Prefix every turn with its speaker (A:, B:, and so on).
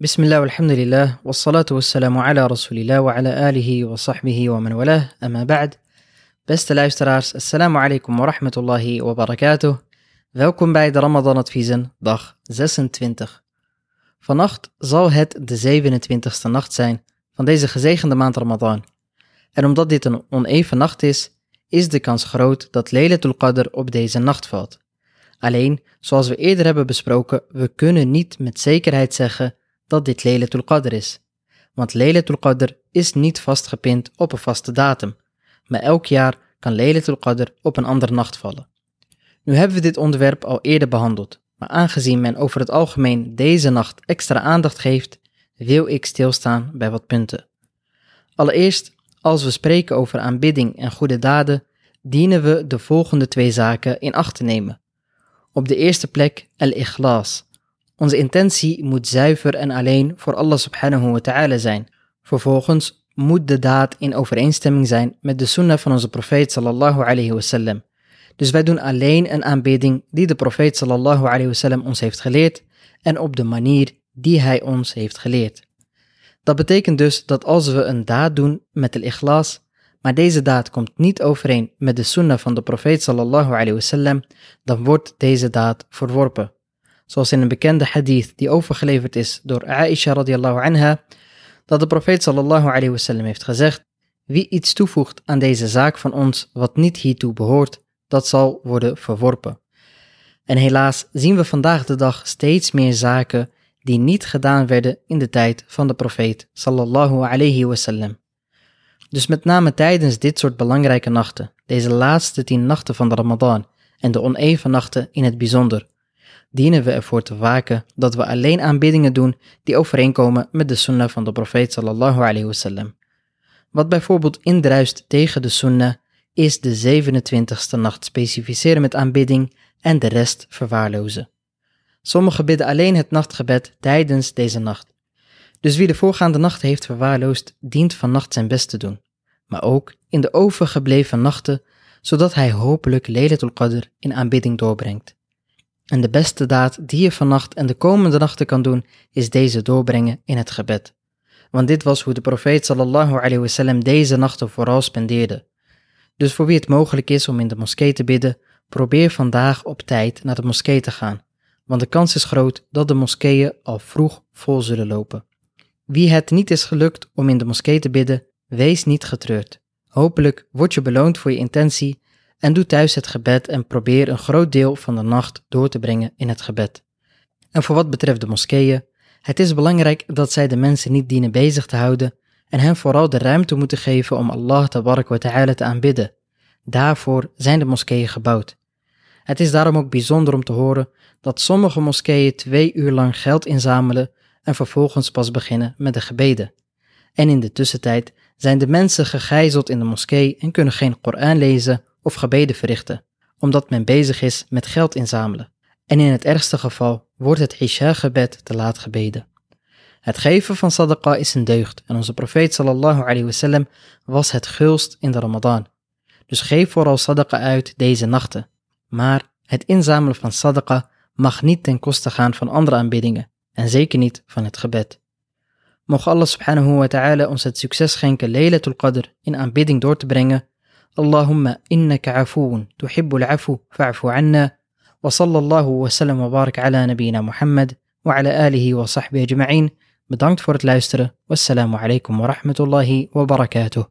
A: بسم الله والحمد لله والصلاة والسلام على رسول الله وعلى آله وصحبه ومن والاه أما بعد Beste luisteraars, assalamu alaikum wa rahmatullahi wa barakatuh. Welkom bij de Ramadan Adviezen, dag 26. Vannacht zal het de 27ste nacht zijn van deze gezegende maand Ramadan. En omdat dit een oneven nacht is, is de kans groot dat Laylatul Qadr op deze nacht valt. Alleen, zoals we eerder hebben besproken, we kunnen niet met zekerheid zeggen dat dit Laylatul Qadr is. Want Laylatul Qadr is niet vastgepind op een vaste datum, maar elk jaar kan Laylatul Qadr op een andere nacht vallen. Nu hebben we dit onderwerp al eerder behandeld, maar aangezien men over het algemeen deze nacht extra aandacht geeft, wil ik stilstaan bij wat punten. Allereerst, als we spreken over aanbidding en goede daden, dienen we de volgende twee zaken in acht te nemen. Op de eerste plek al-ikhlas, onze intentie moet zuiver en alleen voor Allah subhanahu wa ta'ala zijn. Vervolgens moet de daad in overeenstemming zijn met de sunnah van onze profeet sallallahu alayhi wasallam. Dus wij doen alleen een aanbidding die de profeet sallallahu alayhi wasallam ons heeft geleerd en op de manier die hij ons heeft geleerd. Dat betekent dus dat als we een daad doen met de ikhlas, maar deze daad komt niet overeen met de sunnah van de profeet sallallahu alayhi wasallam, dan wordt deze daad verworpen. Zoals in een bekende hadith die overgeleverd is door Aisha radiallahu anha, dat de profeet sallallahu alayhi wasallam heeft gezegd, wie iets toevoegt aan deze zaak van ons wat niet hiertoe behoort, dat zal worden verworpen. En helaas zien we vandaag de dag steeds meer zaken die niet gedaan werden in de tijd van de profeet sallallahu alayhi wasallam. Dus met name tijdens dit soort belangrijke nachten, deze laatste tien nachten van de Ramadan en de oneven nachten in het bijzonder, dienen we ervoor te waken dat we alleen aanbiddingen doen die overeenkomen met de sunnah van de profeet sallallahu alayhi wasallam. Wat bijvoorbeeld indruist tegen de sunnah is de 27ste nacht specificeren met aanbidding en de rest verwaarlozen. Sommigen bidden alleen het nachtgebed tijdens deze nacht. Dus wie de voorgaande nacht heeft verwaarloosd, dient vannacht zijn best te doen, maar ook in de overgebleven nachten, zodat hij hopelijk Laylatul Qadr in aanbidding doorbrengt. En de beste daad die je vannacht en de komende nachten kan doen, is deze doorbrengen in het gebed. Want dit was hoe de profeet sallallahu alayhi wasallam deze nachten vooral spendeerde. Dus voor wie het mogelijk is om in de moskee te bidden, probeer vandaag op tijd naar de moskee te gaan. Want de kans is groot dat de moskeeën al vroeg vol zullen lopen. Wie het niet is gelukt om in de moskee te bidden, wees niet getreurd. Hopelijk word je beloond voor je intentie en doe thuis het gebed en probeer een groot deel van de nacht door te brengen in het gebed. En voor wat betreft de moskeeën, het is belangrijk dat zij de mensen niet dienen bezig te houden en hen vooral de ruimte moeten geven om Allah wa ta'ala te aanbidden. Daarvoor zijn de moskeeën gebouwd. Het is daarom ook bijzonder om te horen dat sommige moskeeën twee uur lang geld inzamelen en vervolgens pas beginnen met de gebeden. En in de tussentijd zijn de mensen gegijzeld in de moskee en kunnen geen Koran lezen of gebeden verrichten, omdat men bezig is met geld inzamelen. En in het ergste geval wordt het Isha-gebed te laat gebeden. Het geven van sadaqa is een deugd en onze profeet sallallahu wasallam was het gulst in de Ramadan. Dus geef vooral sadaqa uit deze nachten. Maar het inzamelen van sadaqa mag niet ten koste gaan van andere aanbiddingen en zeker niet van het gebed. Mocht Allah subhanahu wa ta'ala ons het succes schenken Laylatul Qadr in aanbidding door te brengen اللهم إنك عفو تحب العفو فاعف عنا وصلى الله وسلم وبارك على نبينا محمد وعلى آله وصحبه أجمعين Bedankt luisteren. Wassalamu alaikum wa rahmatullahi wa barakatuh.